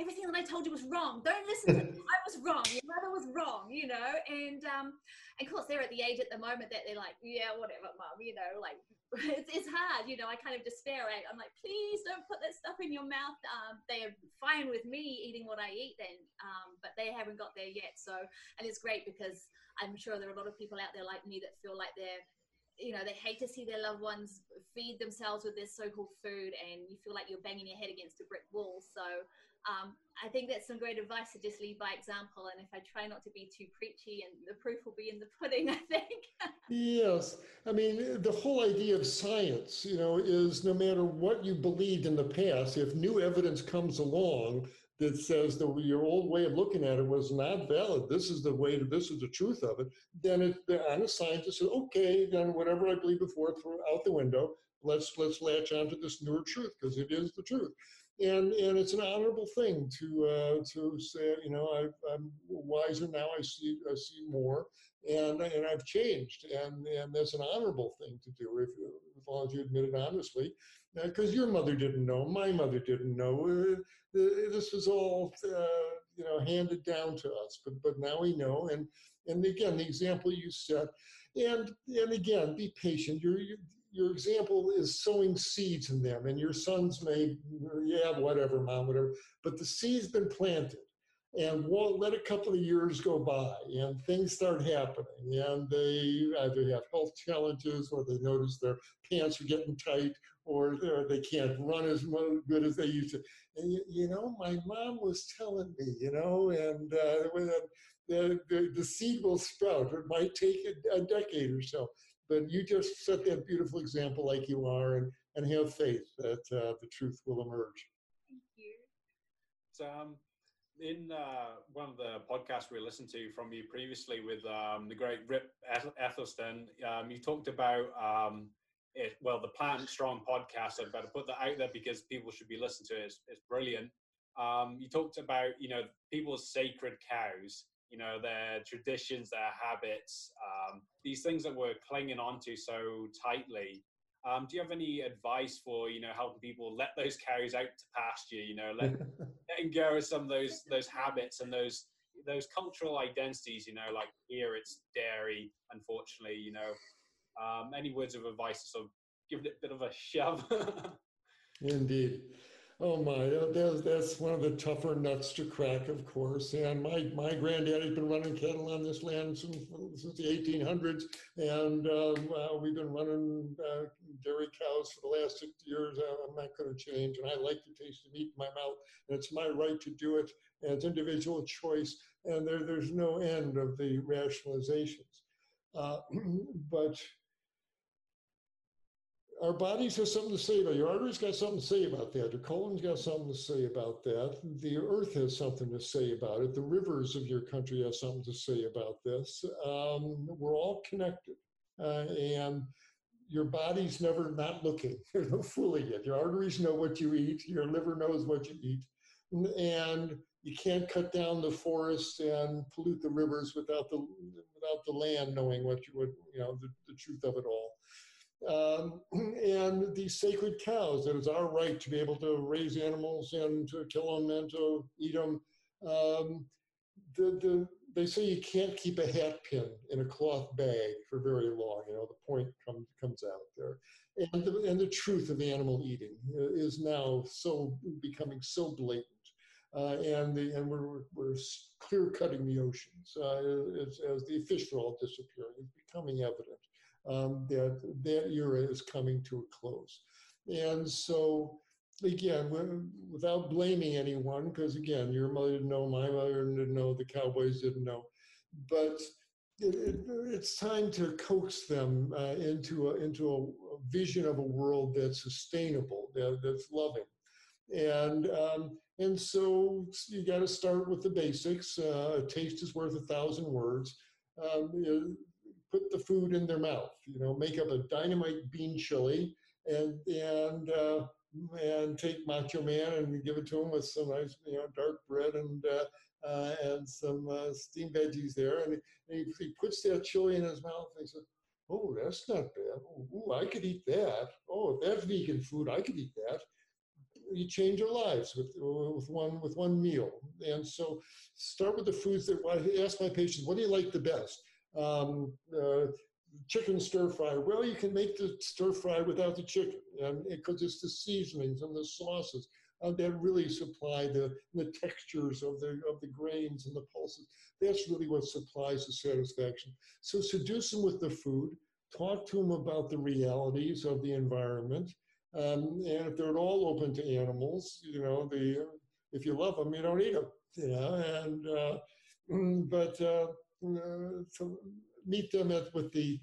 [SPEAKER 4] everything that I told you was wrong. Don't listen to me. I was wrong. Your mother was wrong, you know. And um, and of course, they're at the age at the moment that they're like, yeah, whatever, mom, you know, like it's, it's hard, you know. I kind of despair. I'm like, please don't put that stuff in your mouth. Um, they are fine with me eating what I eat, then, um, but they haven't got there yet. So, and it's great because I'm sure there are a lot of people out there like me that feel like they're you know they hate to see their loved ones feed themselves with this so-called food and you feel like you're banging your head against a brick wall so um, I think that's some great advice to just lead by example. And if I try not to be too preachy, and the proof will be in the pudding, I think.
[SPEAKER 3] yes. I mean, the whole idea of science, you know, is no matter what you believed in the past, if new evidence comes along that says that your old way of looking at it was not valid, this is the way to, this is the truth of it, then it, the honest scientist says, okay, then whatever I believed before, throw out the window. Let's let's latch onto this newer truth because it is the truth and and it's an honorable thing to uh, to say, you know, I, am wiser now. I see I see more, and and I've changed, and and that's an honorable thing to do if as long as you admit it honestly, because uh, your mother didn't know, my mother didn't know. Uh, this was all uh, you know handed down to us, but but now we know, and and again the example you set, and and again be patient. You're, you're your example is sowing seeds in them, and your sons may, yeah, whatever, mom, whatever. But the seed's been planted, and won't let a couple of years go by, and things start happening, and they either have health challenges, or they notice their pants are getting tight, or, or they can't run as good as they used to. And you, you know, my mom was telling me, you know, and uh, the, the, the seed will sprout. It might take a, a decade or so but you just set that beautiful example like you are and, and have faith that uh, the truth will emerge.
[SPEAKER 4] Thank you.
[SPEAKER 2] So, um, in uh, one of the podcasts we listened to from you previously with um, the great Rip Esselstyn, um, you talked about um, it, well, the Plant Strong podcast. I'd better put that out there because people should be listening to it. It's, it's brilliant. Um, you talked about, you know, people's sacred cows you know, their traditions, their habits, um, these things that we're clinging onto so tightly. Um, do you have any advice for you know helping people let those cows out to pasture? You know, let, letting go of some of those those habits and those those cultural identities. You know, like here it's dairy. Unfortunately, you know, um, any words of advice to sort of give it a bit of a shove?
[SPEAKER 3] Indeed. Oh my, that's, that's one of the tougher nuts to crack, of course. And my, my granddaddy's been running cattle on this land since, since the 1800s. And uh, we've been running uh, dairy cows for the last 60 years. I'm not going to change. And I like the taste of meat in my mouth. And it's my right to do it. And it's individual choice. And there, there's no end of the rationalizations. Uh, but our bodies have something to say about it. Your arteries got something to say about that. Your colon's got something to say about that. The earth has something to say about it. The rivers of your country have something to say about this. Um, we're all connected. Uh, and your body's never not looking. There's no fooling it. Your arteries know what you eat. Your liver knows what you eat. And you can't cut down the forests and pollute the rivers without the without the land knowing what you would, you know, the, the truth of it all. Um, and these sacred cows, that it's our right to be able to raise animals and to kill them and to eat them. um, the, the, they say you can't keep a hat pin in a cloth bag for very long. You know, the point comes comes out there. And the, and the truth of animal eating is now so becoming so blatant. Uh, and the, and we're, we're clear cutting the oceans uh, as, as the fish are all disappearing. It's becoming evident um, that that era is coming to a close. And so, again, without blaming anyone, because again, your mother didn't know, my mother didn't know, the Cowboys didn't know, but it, it, it's time to coax them uh, into a, into a, vision of a world that's sustainable, that, that's loving, and um, and so you got to start with the basics. Uh, a taste is worth a thousand words. Um, put the food in their mouth. You know, make up a dynamite bean chili and and uh, and take Macho Man and give it to him with some nice you know dark bread and uh, uh, and some uh, steamed veggies there. And he, he, puts that chili in his mouth and he says, "Oh, that's not bad. Oh, I could eat that. Oh, if that's vegan food, I could eat that." You change your lives with with one with one meal. And so, start with the foods that I ask my patients, "What do you like the best?" Um, uh, chicken stir fry. Well, you can make the stir fry without the chicken, and because it's the seasonings and the sauces uh, that really supply the the textures of the of the grains and the pulses. That's really what supplies the satisfaction. So seduce them with the food. Talk to them about the realities of the environment, um, and if they're at all open to animals, you know, the if you love them, you don't eat them. You know, and uh, but uh, to meet them at, with the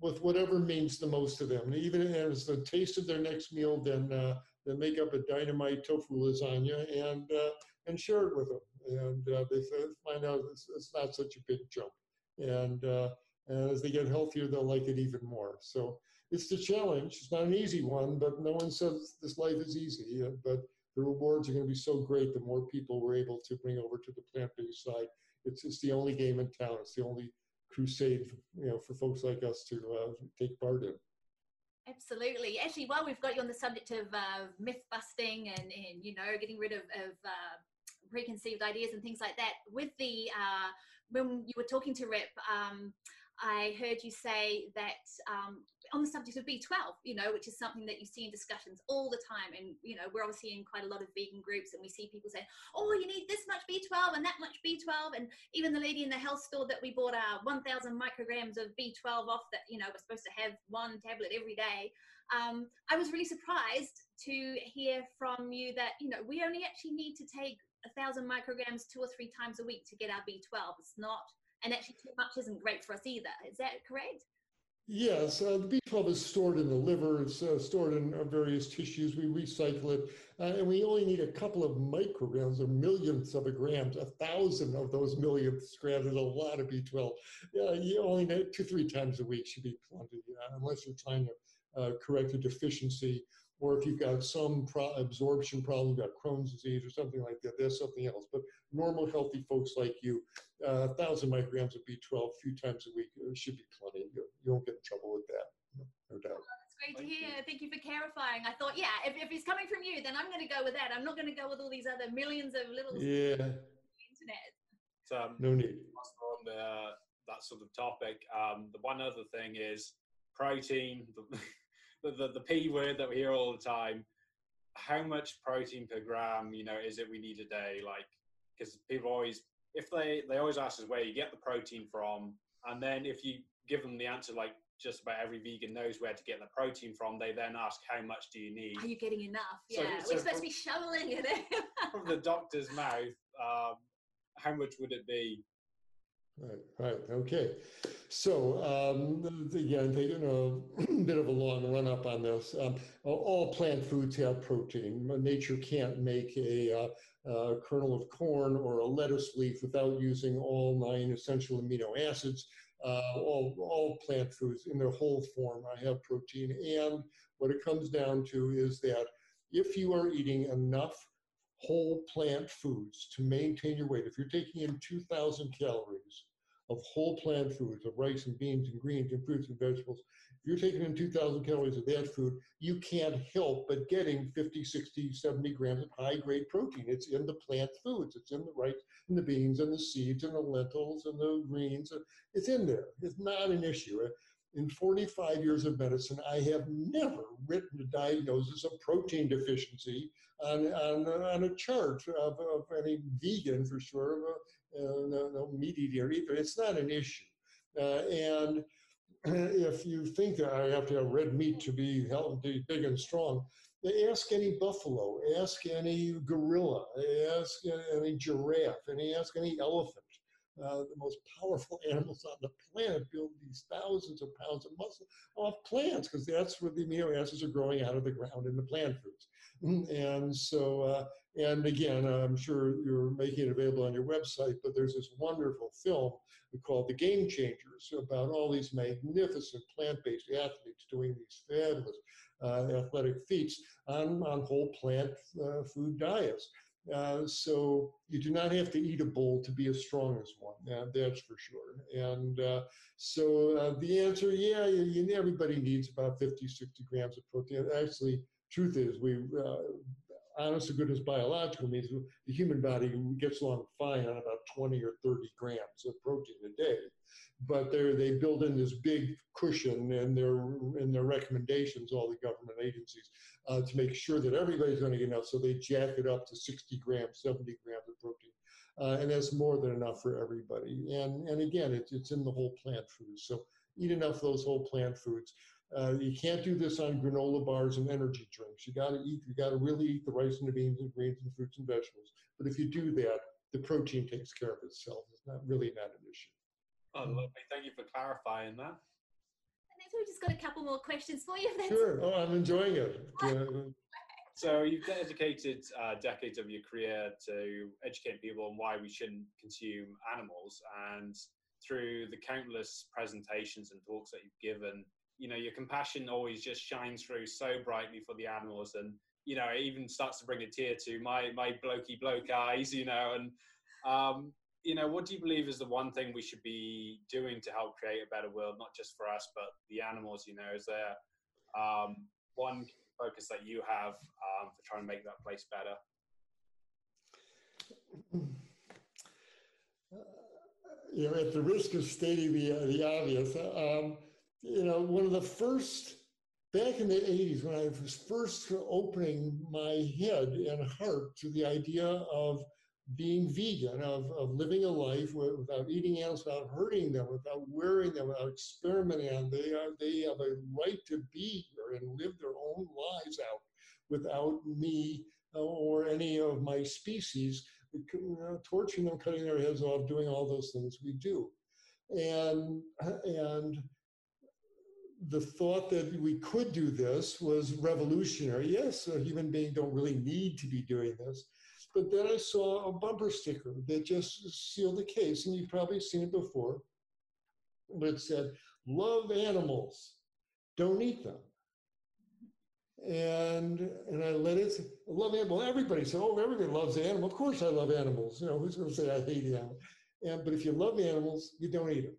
[SPEAKER 3] with whatever means the most to them. And even as the taste of their next meal, then uh, then make up a dynamite tofu lasagna and uh, and share it with them. And uh, they find out it's, it's, not such a big jump. And, uh, and as they get healthier, they'll like it even more. So it's the challenge. It's not an easy one, but no one says this life is easy. But the rewards are going to be so great the more people we're able to bring over to the plant-based side it's, it's the only game in town. It's the only crusade, you know, for folks like us to uh, take part in.
[SPEAKER 4] Absolutely. Actually, while we've got you on the subject of uh, myth busting and, and, you know, getting rid of, of uh, preconceived ideas and things like that, with the, uh, when you were talking to Rip, um, I heard you say that um, on the subject of B12, you know, which is something that you see in discussions all the time. And, you know, we're obviously in quite a lot of vegan groups and we see people say, oh, you need this much B12 and that much B12. And even the lady in the health store that we bought our 1000 micrograms of B12 off that, you know, we're supposed to have one tablet every day. Um, I was really surprised to hear from you that, you know, we only actually need to take a thousand micrograms two or three times a week to get our B12. It's not and actually too much isn't great for us either. Is that correct?
[SPEAKER 3] Yes, uh, the B12 is stored in the liver, it's uh, stored in uh, various tissues, we recycle it, uh, and we only need a couple of micrograms or millionths of a gram, a thousand of those millionths grams is a lot of B12. you only need two, three times a week should be plenty, uh, unless you're trying to uh, correct a deficiency or if you've got some pro- absorption problem, you've got Crohn's disease or something like that, that's something else. But normal, healthy folks like you, uh, 1,000 micrograms of B12 a few times a week uh, should be plenty. You, you won't get in trouble with that, no doubt.
[SPEAKER 4] Oh, that's great to hear. Thank you for clarifying. I thought, yeah, if, if it's coming from you, then I'm going to go with that. I'm not going to go with all these other millions of little
[SPEAKER 3] yeah.
[SPEAKER 4] internet.
[SPEAKER 2] Um,
[SPEAKER 3] no need.
[SPEAKER 2] On the, uh, that sort of topic, um, the one other thing is protein. the, the, the P word that we hear all the time. How much protein per gram, you know, is it we need a day? Like, because people always, if they, they always ask us where you get the protein from. And then if you give them the answer, like just about every vegan knows where to get the protein from, they then ask, how much do you need?
[SPEAKER 4] Are you getting enough? So, yeah, so we're supposed from, to be shoveling it in.
[SPEAKER 2] from the doctor's mouth, um, how much would it be
[SPEAKER 3] Right, right, okay. So um, again, taking a bit of a long run up on this. Um, all plant foods have protein. Nature can't make a, uh, a, kernel of corn or a lettuce leaf without using all nine essential amino acids. Uh, all, all plant foods in their whole form have protein. And what it comes down to is that if you are eating enough whole plant foods to maintain your weight. If you're taking in 2,000 calories of whole plant foods, of rice and beans and greens and fruits and vegetables, if you're taking in 2,000 calories of that food, you can't help but getting 50, 60, 70 grams of high grade protein. It's in the plant foods, it's in the rice and the beans and the seeds and the lentils and the greens. It's in there. It's not an issue. In 45 years of medicine, I have never written a diagnosis of protein deficiency on, on, on a chart of, of any vegan for sure, uh, no, no meat eater either. It's not an issue. Uh, and if you think that I have to have red meat to be healthy, big and strong, ask any buffalo, ask any gorilla, ask any giraffe, and ask any elephant. Uh, the most powerful animals on the planet build these thousands of pounds of muscle off plants because that's where the amino acids are growing out of the ground in the plant foods. And so, uh, and again, I'm sure you're making it available on your website, but there's this wonderful film called The Game Changers about all these magnificent plant-based athletes doing these fabulous uh, athletic feats on, on whole plant uh, food diets. Uh, so you do not have to eat a bull to be as strong as one. Uh, that's for sure. And uh, so uh, the answer, yeah, you, everybody needs about 50, 60 grams of protein. Actually, truth is, we honest to goodness biological means the human body gets along fine on about 20 or 30 grams of protein a day. But they they build in this big cushion in their in their recommendations, all the government agencies, uh, to make sure that everybody's going to get enough. So they jack it up to 60 grams, 70 grams of protein. Uh, and that's more than enough for everybody. And, and again, it's, it's in the whole plant foods. So eat enough of those whole plant foods. Uh, you can't do this on granola bars and energy drinks. You got to eat. You got to really eat the rice and the beans and greens and fruits and vegetables. But if you do that, the protein takes care of itself. It's not really not an issue.
[SPEAKER 2] Oh, lovely. Thank you for clarifying that.
[SPEAKER 4] And then we've just got a couple more questions for you.
[SPEAKER 3] Sure. Oh, I'm enjoying it. Yeah.
[SPEAKER 2] So you've dedicated uh, decades of your career to educating people on why we shouldn't consume animals, and through the countless presentations and talks that you've given, you know your compassion always just shines through so brightly for the animals and you know it even starts to bring a tear to my my blokey bloke eyes you know and um, you know what do you believe is the one thing we should be doing to help create a better world not just for us but the animals you know? Is there um, one focus that you have um, for trying to make that place better?
[SPEAKER 3] Uh, you know at the risk of stating the, the obvious um, you know, one of the first, back in the 80s, when I was first opening my head and heart to the idea of being vegan, of, of living a life without eating animals, without hurting them, without wearing them, without experimenting on them. They, are, they have a right to be here and live their own lives out without me or any of my species torturing them, cutting their heads off, doing all those things we do. And, and the thought that we could do this was revolutionary. Yes, a human being don't really need to be doing this. But then I saw a bumper sticker that just sealed the case, and you've probably seen it before. But it said, love animals, don't eat them. And and I let it love animals. Everybody said, oh, everybody loves animals. Of course I love animals. You know, who's going to say I hate animals? And but if you love animals, you don't eat them.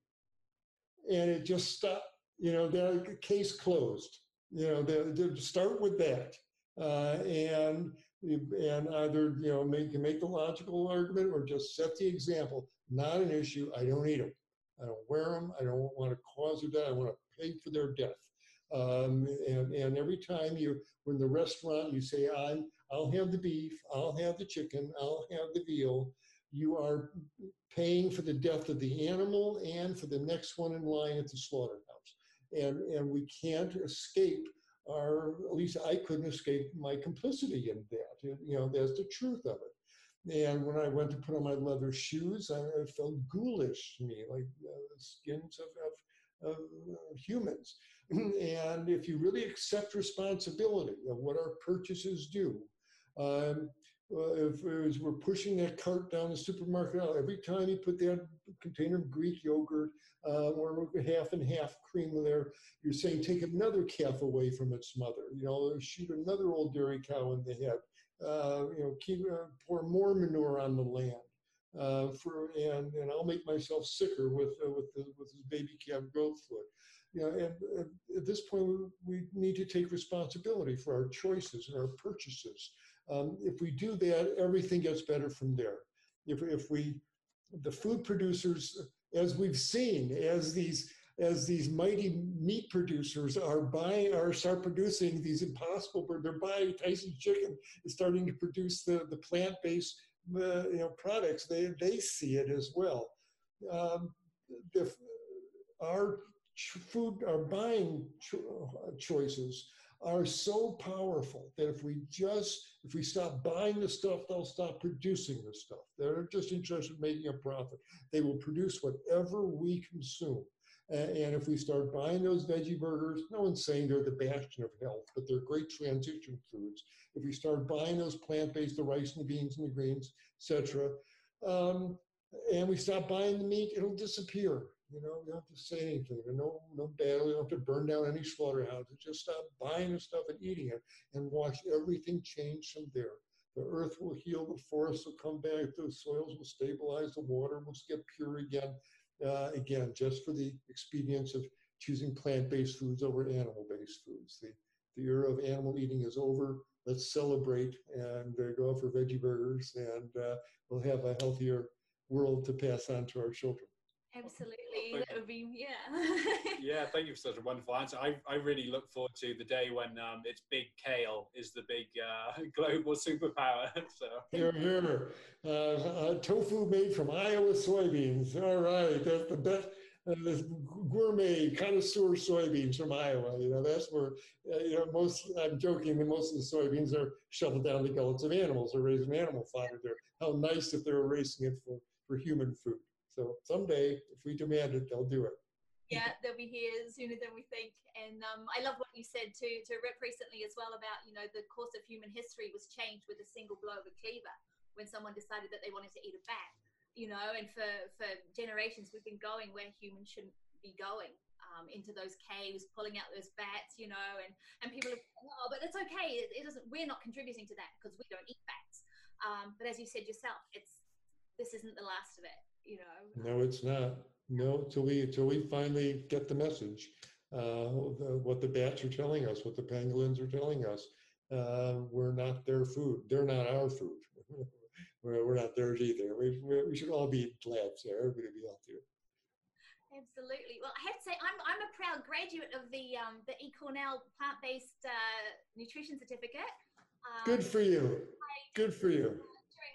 [SPEAKER 3] And it just stopped you know, the case closed. You know, the, the start with that, uh, and and either you know make make the logical argument or just set the example. Not an issue. I don't eat them. I don't wear them. I don't want to cause their death. I want to pay for their death. Um, and and every time you when the restaurant you say I'm I'll have the beef, I'll have the chicken, I'll have the veal. You are paying for the death of the animal and for the next one in line at the slaughterhouse and and we can't escape our at least I couldn't escape my complicity in that. You know, there's the truth of it. And when I went to put on my leather shoes, I, I felt ghoulish to me, like uh, the skins of, of, of uh, humans. and if you really accept responsibility of what our purchases do, um, uh, if as we're pushing that cart down the supermarket aisle, every time you put that container of Greek yogurt uh, or half and half cream there, you're saying take another calf away from its mother. You know, shoot another old dairy cow in the head. Uh, you know, keep uh, pour more manure on the land. uh, for and and I'll make myself sicker with uh, with the, with this baby calf growth fluid. You know, and, and at this point, we, we need to take responsibility for our choices and our purchases. Um, if we do that, everything gets better from there. If if we the food producers, as we've seen, as these as these mighty meat producers are buying are start producing these impossible they're buying Tyson chicken is starting to produce the, the plant-based uh, you know products they they see it as well um, our food our buying cho- choices are so powerful that if we just if we stop buying the stuff they'll stop producing the stuff they're just interested in making a profit they will produce whatever we consume and if we start buying those veggie burgers, no one's saying they're the bastion of health, but they're great transition foods. If we start buying those plant-based, the rice and the beans and the greens, etc., um, and we stop buying the meat, it'll disappear. You know, you don't have to say anything. No, no battle. You don't have to burn down any slaughterhouses. Just stop buying the stuff and eating it, and watch everything change from there. The earth will heal, the forests will come back, the soils will stabilize, the water will get pure again uh, again, just for the expedience of choosing plant-based foods over animal-based foods. The, the era of animal eating is over. Let's celebrate and uh, go for veggie burgers, and uh, we'll have a healthier world to pass on to our children.
[SPEAKER 4] Absolutely, well, that would be yeah.
[SPEAKER 2] yeah, thank you for such a wonderful answer. I, I really look forward to the day when um, it's big kale is the big uh, global superpower. so
[SPEAKER 3] here, here, uh, uh, tofu made from Iowa soybeans. All right, that's the best. Uh, this gourmet connoisseur soybeans from Iowa. You know, that's where, uh, you know, most, I'm joking that most of the soybeans are shoveled down the gullets of animals. They're raising animal fodder there. How nice if they were raising it for, for human food. So someday, if we demand it, they'll do it.
[SPEAKER 4] Yeah, they'll be here sooner than we think. And um, I love what you said to, to Rip recently as well about, you know, the course of human history was changed with a single blow of a cleaver when someone decided that they wanted to eat a bat. You know, and for, for generations, we've been going where humans shouldn't be going. Um, into those caves, pulling out those bats, you know, and, and people are, oh, but it's okay. It, it doesn't, we're not contributing to that because we don't eat bats. Um, but as you said yourself, it's, this isn't the last of it you know.
[SPEAKER 3] No, it's not. No, till we till we finally get the message, uh, the, what the bats are telling us, what the pangolins are telling us. Uh, we're not their food. They're not our food. we're, we're not theirs either. We, we should all be glad there. Everybody be out healthier.
[SPEAKER 4] Absolutely. Well, I have to say, I'm, I'm a proud graduate of the um, the E Cornell plant based uh, nutrition certificate.
[SPEAKER 3] Um, Good for you. Good for you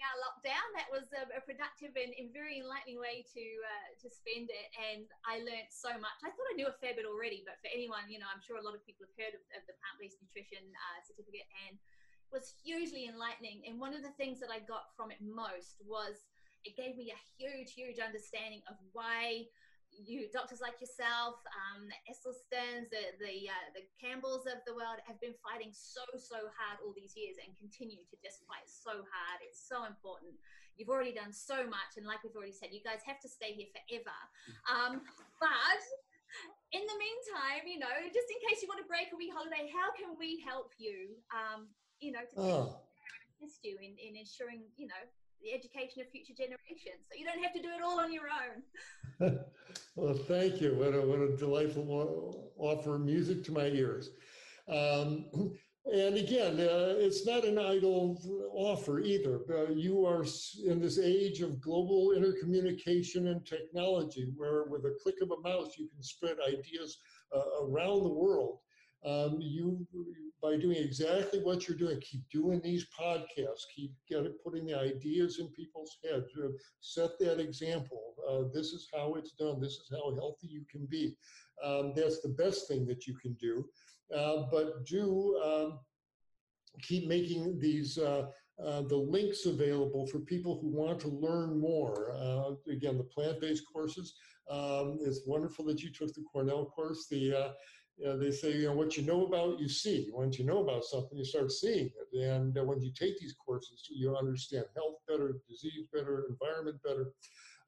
[SPEAKER 4] our lockdown. That was a, a productive and, and, very enlightening way to uh, to spend it, and I learned so much. I thought I knew a fair bit already, but for anyone, you know, I'm sure a lot of people have heard of, of the plant-based nutrition uh, certificate, and was hugely enlightening. And one of the things that I got from it most was it gave me a huge, huge understanding of why you doctors like yourself, um, the Esselstyns, the the, uh, the Campbells of the world have been fighting so so hard all these years and continue to just fight so hard. It's so important. You've already done so much, and like we've already said, you guys have to stay here forever. Um, but in the meantime, you know, just in case you want to break a wee holiday, how can we help you? Um, you know, to oh. assist you in, in ensuring, you know, the education of future generations. So you don't have to do it all on your own.
[SPEAKER 3] well, thank you. What a, what a delightful offer, music to my ears. Um, and again, uh, it's not an idle offer either. Uh, you are in this age of global intercommunication and technology, where with a click of a mouse, you can spread ideas uh, around the world um, you by doing exactly what you're doing keep doing these podcasts keep getting putting the ideas in people's heads uh, set that example uh, this is how it's done this is how healthy you can be um, that's the best thing that you can do uh, but do um, keep making these uh, uh, the links available for people who want to learn more. Uh, again, the plant-based courses. Um, it's wonderful that you took the Cornell course. The uh, you know, they say, you know, what you know about, you see. Once you know about something, you start seeing it. And uh, when you take these courses, you understand health better, disease better, environment better.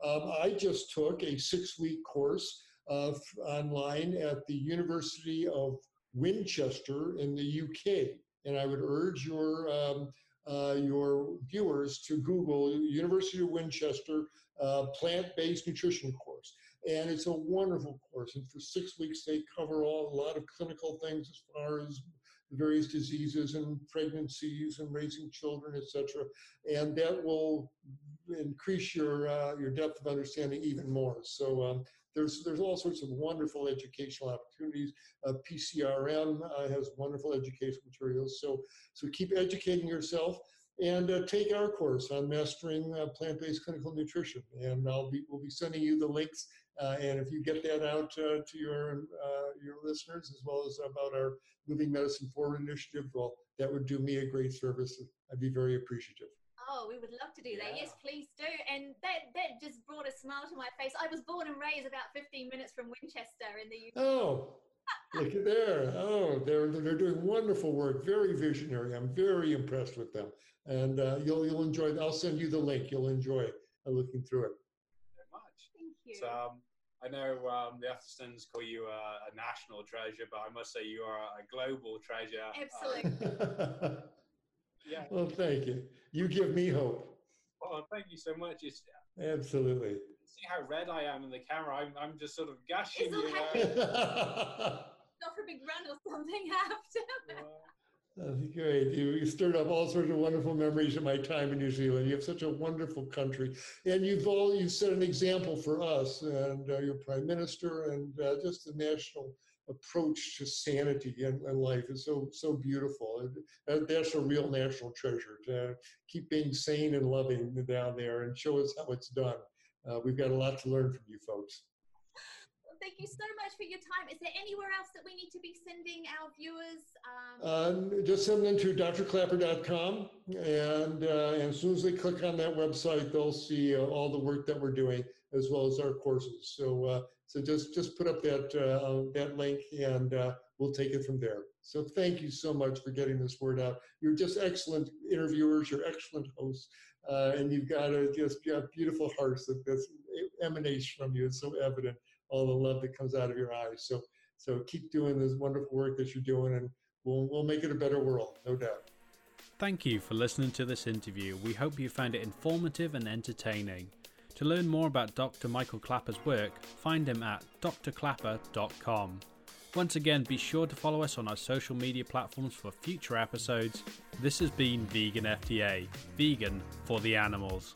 [SPEAKER 3] Um, I just took a six week course uh, online at the University of Winchester in the UK. And I would urge your um, uh, your viewers to Google University of Winchester uh, plant-based nutrition course. And it's a wonderful course. And for six weeks, they cover all a lot of clinical things as far as various diseases and pregnancies and raising children, etc. And that will increase your uh, your depth of understanding even more. So um, there's there's all sorts of wonderful educational opportunities. Uh, PCRM uh, has wonderful educational materials. So so keep educating yourself and uh, take our course on mastering uh, plant-based clinical nutrition. And I'll be we'll be sending you the links. Uh, and if you get that out uh, to your your listeners as well as about our Moving Medicine Forward initiative, well, that would do me a great service. I'd be very appreciative.
[SPEAKER 4] Oh, we would love to do that. Yeah. Yes, please do. And that that just brought a smile to my face. I was born and raised about 15 minutes from Winchester in the UK.
[SPEAKER 3] Oh, look at there. Oh, they're they're doing wonderful work. Very visionary. I'm very impressed with them. And uh, you'll you'll enjoy. It. I'll send you the link. You'll enjoy uh, looking through it.
[SPEAKER 2] Very much.
[SPEAKER 4] Thank you.
[SPEAKER 2] So, um, I know um, the Esselstyns call you a, a, national treasure, but I must say you are a global treasure.
[SPEAKER 4] Absolutely.
[SPEAKER 3] yeah. Well, thank you. You give me hope.
[SPEAKER 2] Well, thank you so much. It's,
[SPEAKER 3] Absolutely.
[SPEAKER 2] See how red I am in the camera. I'm, I'm just sort of gushing.
[SPEAKER 4] It's okay. Not for a big run or something after.
[SPEAKER 3] That's great. You, stirred up all sorts of wonderful memories of my time in New Zealand. You have such a wonderful country, and you've all you've set an example for us and uh, your prime minister, and uh, just the national approach to sanity and, and, life is so so beautiful. And that's a real national treasure. To keep being sane and loving down there, and show us how it's done. Uh, we've got a lot to learn from you folks
[SPEAKER 4] thank you so much for your time. Is there anywhere else that we need to be sending our viewers?
[SPEAKER 3] Um... Uh, just send them to doctorklaper.com, And, uh, and as soon as they click on that website, they'll see uh, all the work that we're doing as well as our courses. So, uh, so just, just put up that, uh, that link and uh, we'll take it from there. So thank you so much for getting this word out. You're just excellent interviewers. You're excellent hosts. and you've got a just beautiful hearts that, that emanates from you. It's so evident all the love that comes out of your eyes. So, so keep doing this wonderful work that you're doing, and we'll, we'll make it a better world, no doubt.
[SPEAKER 1] Thank you for listening to this interview. We hope you found it informative and entertaining. To learn more about Dr. Michael Klaper's work, find him at doctorklaper.com. Once again, be sure to follow us on our social media platforms for future episodes. This has been Vegan FTA, vegan for the animals.